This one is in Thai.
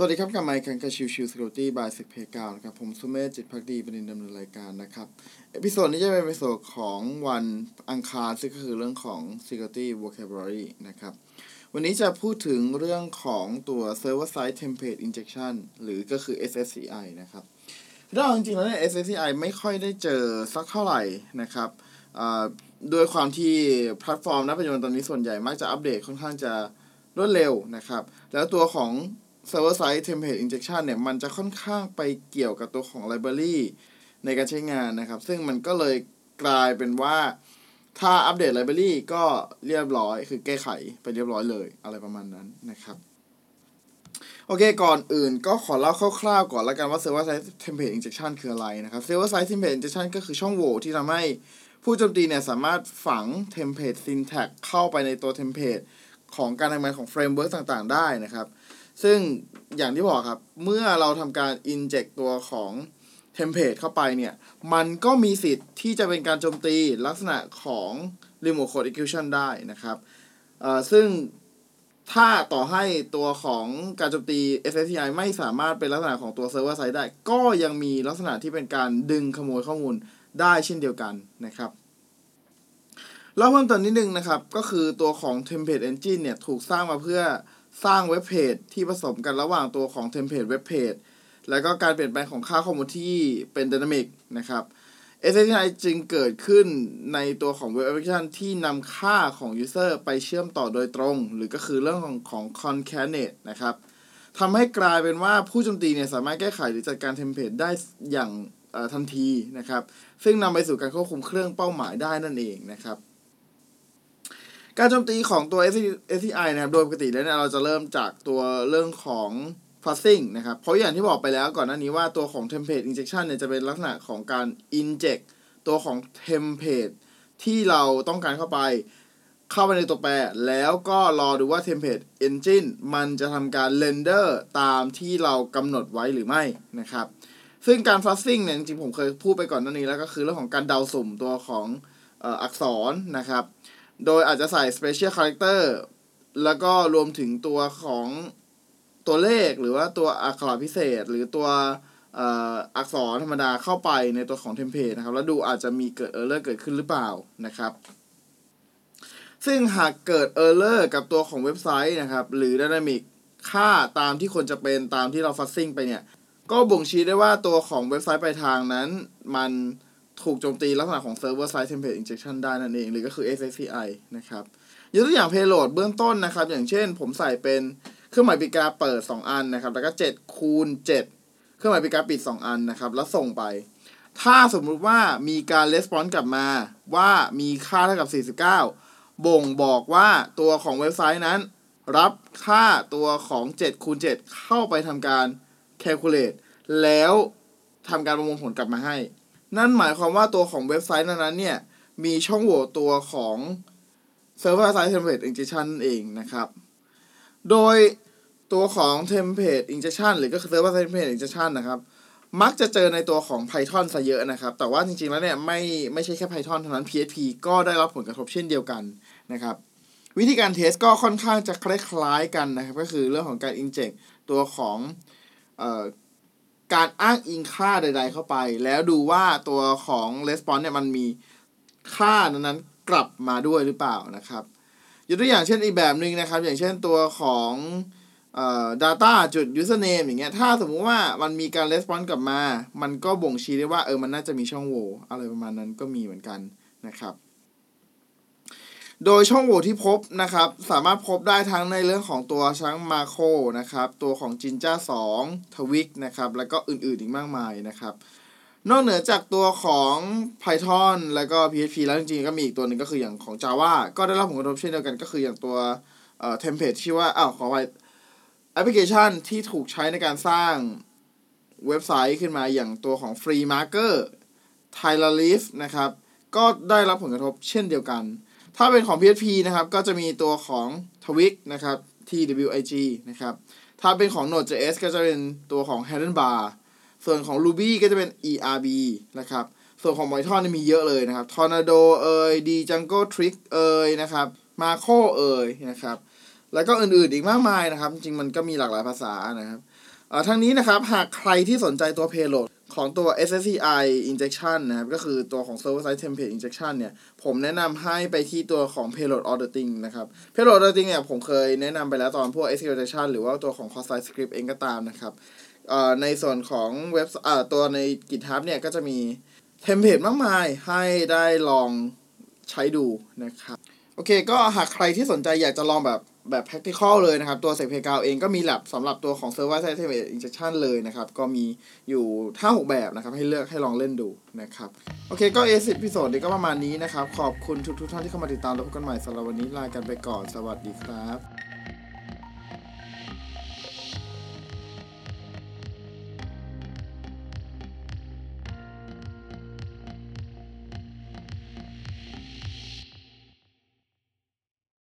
สวัสดีครับกับไมค์คันกาชิวชิวสกิลตี้บายสิกเพกาวนะครับ ผมสุเมธจิตภักดีบดินทร์ ดำเนินรายการนะครับ episode นี้จะเป็น episode ของวันอังคาร ซึ่งก็คือเรื่องของ security vocabulary นะครับ วันนี้จะพูดถึงเรื่องของตัว server side template injection หรือก็คือ SSTI นะครับถ้าเอาจริงๆแล้วเนี่ย SSTI ไม่ค่อยได้เจอสักเท่าไหร่นะครับโดยความที่แพลตฟอร์มณปัจจุบันตอนนี้ส่วนใหญ่มักจะอัปเดตค่อนข้างจะรวดเร็วนะครับ แล้วตัวของ server side template injection เนี่ย มันจะค่อนข้างไปเกี่ยวกับตัวของ library ในการใช้งานนะครับ ซึ่งมันก็เลยกลายเป็นว่า ถ้าอัปเดต library ก็เรียบร้อย คือแก้ไขไปเรียบร้อยเลย อะไรประมาณนั้นนะครับ โอเค ก่อนอื่นก็ขอเล่าคร่าวๆ ก่อนล้วกันว่า server side template injection คืออะไรนะครับ server side template injection ก็คือช่องโหว่ที่ทำให้ผู้โจมตีเนี่ยสามารถฝัง template syntax เข้าไปในตัว template ของการทำงานของ framework ต่างๆ ได้นะครับ ซึ่งอย่างที่บอกครับ เมื่อเราทำการ inject ตัวของ template เข้าไปเนี่ย มันก็มีสิทธิ์ที่จะเป็นการโจมตีลักษณะของ remote code execution ได้นะครับซึ่งถ้าต่อให้ตัวของการโจมตี SSTI ไม่สามารถเป็นลักษณะของตัว server side ได้ ก็ยังมีลักษณะที่เป็นการดึงขโมยข้อมูลได้เช่นเดียวกันนะครับเล่าเพิ่มเติมนิดนึงนะครับ ก็คือตัวของ template engine เนี่ย ถูกสร้างมาเพื่อ สร้าง web page ที่ผสมกันระหว่างตัวของ template web page แล้วก็การเปลี่ยนแปลงของค่าข้อมูลที่เป็น dynamic นะครับ SSTI จึงเกิดขึ้นในตัวของเว็บแอปพลิเคชันที่นำค่าของ User ไปเชื่อมต่อโดยตรง หรือก็คือเรื่องของของ concatenate นะครับทำให้กลายเป็นว่าผู้โจมตีเนี่ยสามารถแก้ไขหรือจัดการ template ได้อย่างทันทีนะครับ ซึ่งนำไปสู่การควบคุมเครื่องเป้าหมายได้นั่นเองนะครับ การโจมตีของตัว SCI นะครับ โดยปกติแล้วเนี่ยเราจะเริ่มจากตัวเรื่องของ fuzzing นะครับ เพราะอย่างที่บอกไปแล้วก่อนหน้านี้ว่าตัวของ template injection เนี่ยจะเป็นลักษณะของการ inject ตัวของ template ที่เราต้องการเข้าไป เข้าไปในตัวแปร แล้วก็รอดูว่า template engine มันจะทำการ render ตามที่เรากำหนดไว้หรือไม่นะครับ ซึ่งการ fuzzing เนี่ยจริงๆผมเคยพูดไปก่อนหน้านี้แล้วก็คือเรื่องของการเดาสุ่มตัวของอักษรนะครับ โดยอาจจะใส่ special character แล้วก็รวมถึงตัวของตัวเลขหรือว่าตัวอักขระพิเศษ หรือตัวอักษรธรรมดาเข้าไปในตัวของ template นะครับ แล้วดูอาจจะมีเกิด error เกิดขึ้นหรือเปล่านะครับ ซึ่งหากเกิด error กับตัวของเว็บไซต์นะครับ หรือ Dynamic ค่าตามที่ควรจะเป็นตามที่เราฟัซซิ่งไปเนี่ย ก็บ่งชี้ได้ว่าตัวของเว็บไซต์ปลายทางนั้น มัน ถูกโจมตีลักษณะของ Server Side Template Injection ได้นั่นเอง หรือก็คือ SSCI นะครับยกตัวอย่าง payload เบื้องต้นนะครับ อย่างเช่นผมใส่เป็นเครื่องหมายปีกาเปิด 2 อันนะครับ แล้วก็ 7 คูณ 7 เครื่องหมายปีกาปิด 2 อันนะครับ แล้วส่งไป ถ้าสมมุติว่ามีการレスปอนส์กลับมาว่ามีค่าเท่ากับ 49 บ่งบอกว่าตัวของเว็บไซต์นั้น รับค่าตัวของ7คูณ7เข้าไปทำการ calculate แล้วทำการประมวลผลกลับมาให้ นั่นหมายความว่าตัวของเว็บไซต์นั้นเนี่ย มีช่องโหว่ตัวของ Server Side Template Injection เองนะครับ โดยตัวของ Template Injection หรือก็คือ Server Side Template Injection นะครับมักจะเจอในตัวของ Python ซะเยอะนะครับ แต่ว่าจริงๆ แล้วเนี่ยไม่ไม่ใช่แค่ Python เท่านั้น PHP ก็ได้รับผลกระทบเช่นเดียวกันนะครับ วิธีการเทสก็ค่อนข้างจะคล้ายๆกันนะครับ ก็คือเรื่องของการ inject ตัวของ การอ้างอิงค่าใด ๆ เข้าไป แล้วดูว่าตัวของ response เนี่ยมันมีค่านั้นๆกลับมาด้วยหรือเปล่านะครับยกตัวอย่างเช่นอีกแบบหนึ่งนะครับ อย่างเช่นตัวของเอ่อ data จุด username อย่างเงี้ยถ้าสมมุติว่ามันมีการ response กลับมา มันก็บ่งชี้ได้ว่าเออมันน่าจะมีช่องโหว่อะไรประมาณนั้นก็มีเหมือนกันนะครับ โดยช่องโหว่ที่พบนะครับ สามารถพบได้ทั้งในเรื่องของตัวช้างมาโคนะครับ ตัวของจินจ้า2ทวิกนะครับ แล้วก็อื่นๆอีกมากมายนะครับ นอกเหนือจากตัวของ Python แล้วก็ PHP แล้วจริงๆ ก็มีอีกตัวหนึ่งก็คืออย่างของ Java ก็ได้รับผลกระทบเช่นเดียวกันก็คืออย่างตัวเอ่อเทมเพลตที่ว่าอ้าวขอไปแอปพลิเคชันที่ถูกใช้ในการสร้างเว็บไซต์ขึ้นมาอย่างตัวของ Free Marker t y l e r l e a f นะครับ ก็ได้รับผลกระทบเช่นเดียวกัน ถ้าเป็นของ PHP นะครับ ก็จะมีตัวของ Twig นะครับ TWIG นะครับ ถ้าเป็นของ Node.js ก็จะเป็นตัวของ Handlebar ส่วนของ Ruby ก็จะเป็น ERB นะครับ ส่วนของ Python มีเยอะเลยนะครับ Tornado เอ่ย Django Trick เอ่ยนะครับ Marco เอ่ยนะครับ แล้วก็อื่นๆอีกมากมายนะครับ จริงมันก็มีหลากหลายภาษานะครับทั้งนี้นะครับ หากใครที่สนใจตัว payload ของตัว SSCI injection นะครับก็คือตัวของ server side template injection เนี่ย ผมแนะนำให้ไปที่ตัวของ payload auditing นะครับ payload auditing เนี่ย ผมเคยแนะนำไปแล้วตอนพวก execution หรือว่าตัวของ cross site script เองก็ตามนะครับในส่วนของเว็บตัวใน GitHub เนี่ย ก็จะมีเทมเพลตมากมายให้ได้ลองใช้ดูนะครับ โอเค ก็หากใครที่สนใจอยากจะลองแบบ แบบ practical เลยนะครับ ตัวเซ p เพกาวเองก็มี lab สำหรับตัวของ server side template injection เลยนะครับ ก็มีอยู่5-6แบบนะครับ ให้เลือกให้ลองเล่นดูนะครับ โอเคก็เอสิพิโซดนี้ก็ประมาณนี้นะครับ ขอบคุณทุกทุกท่านที่เข้ามาติดตามแล้วพบกันใหม่สำหรับวันนี้ลากันไปก่อนสวัสดีครับ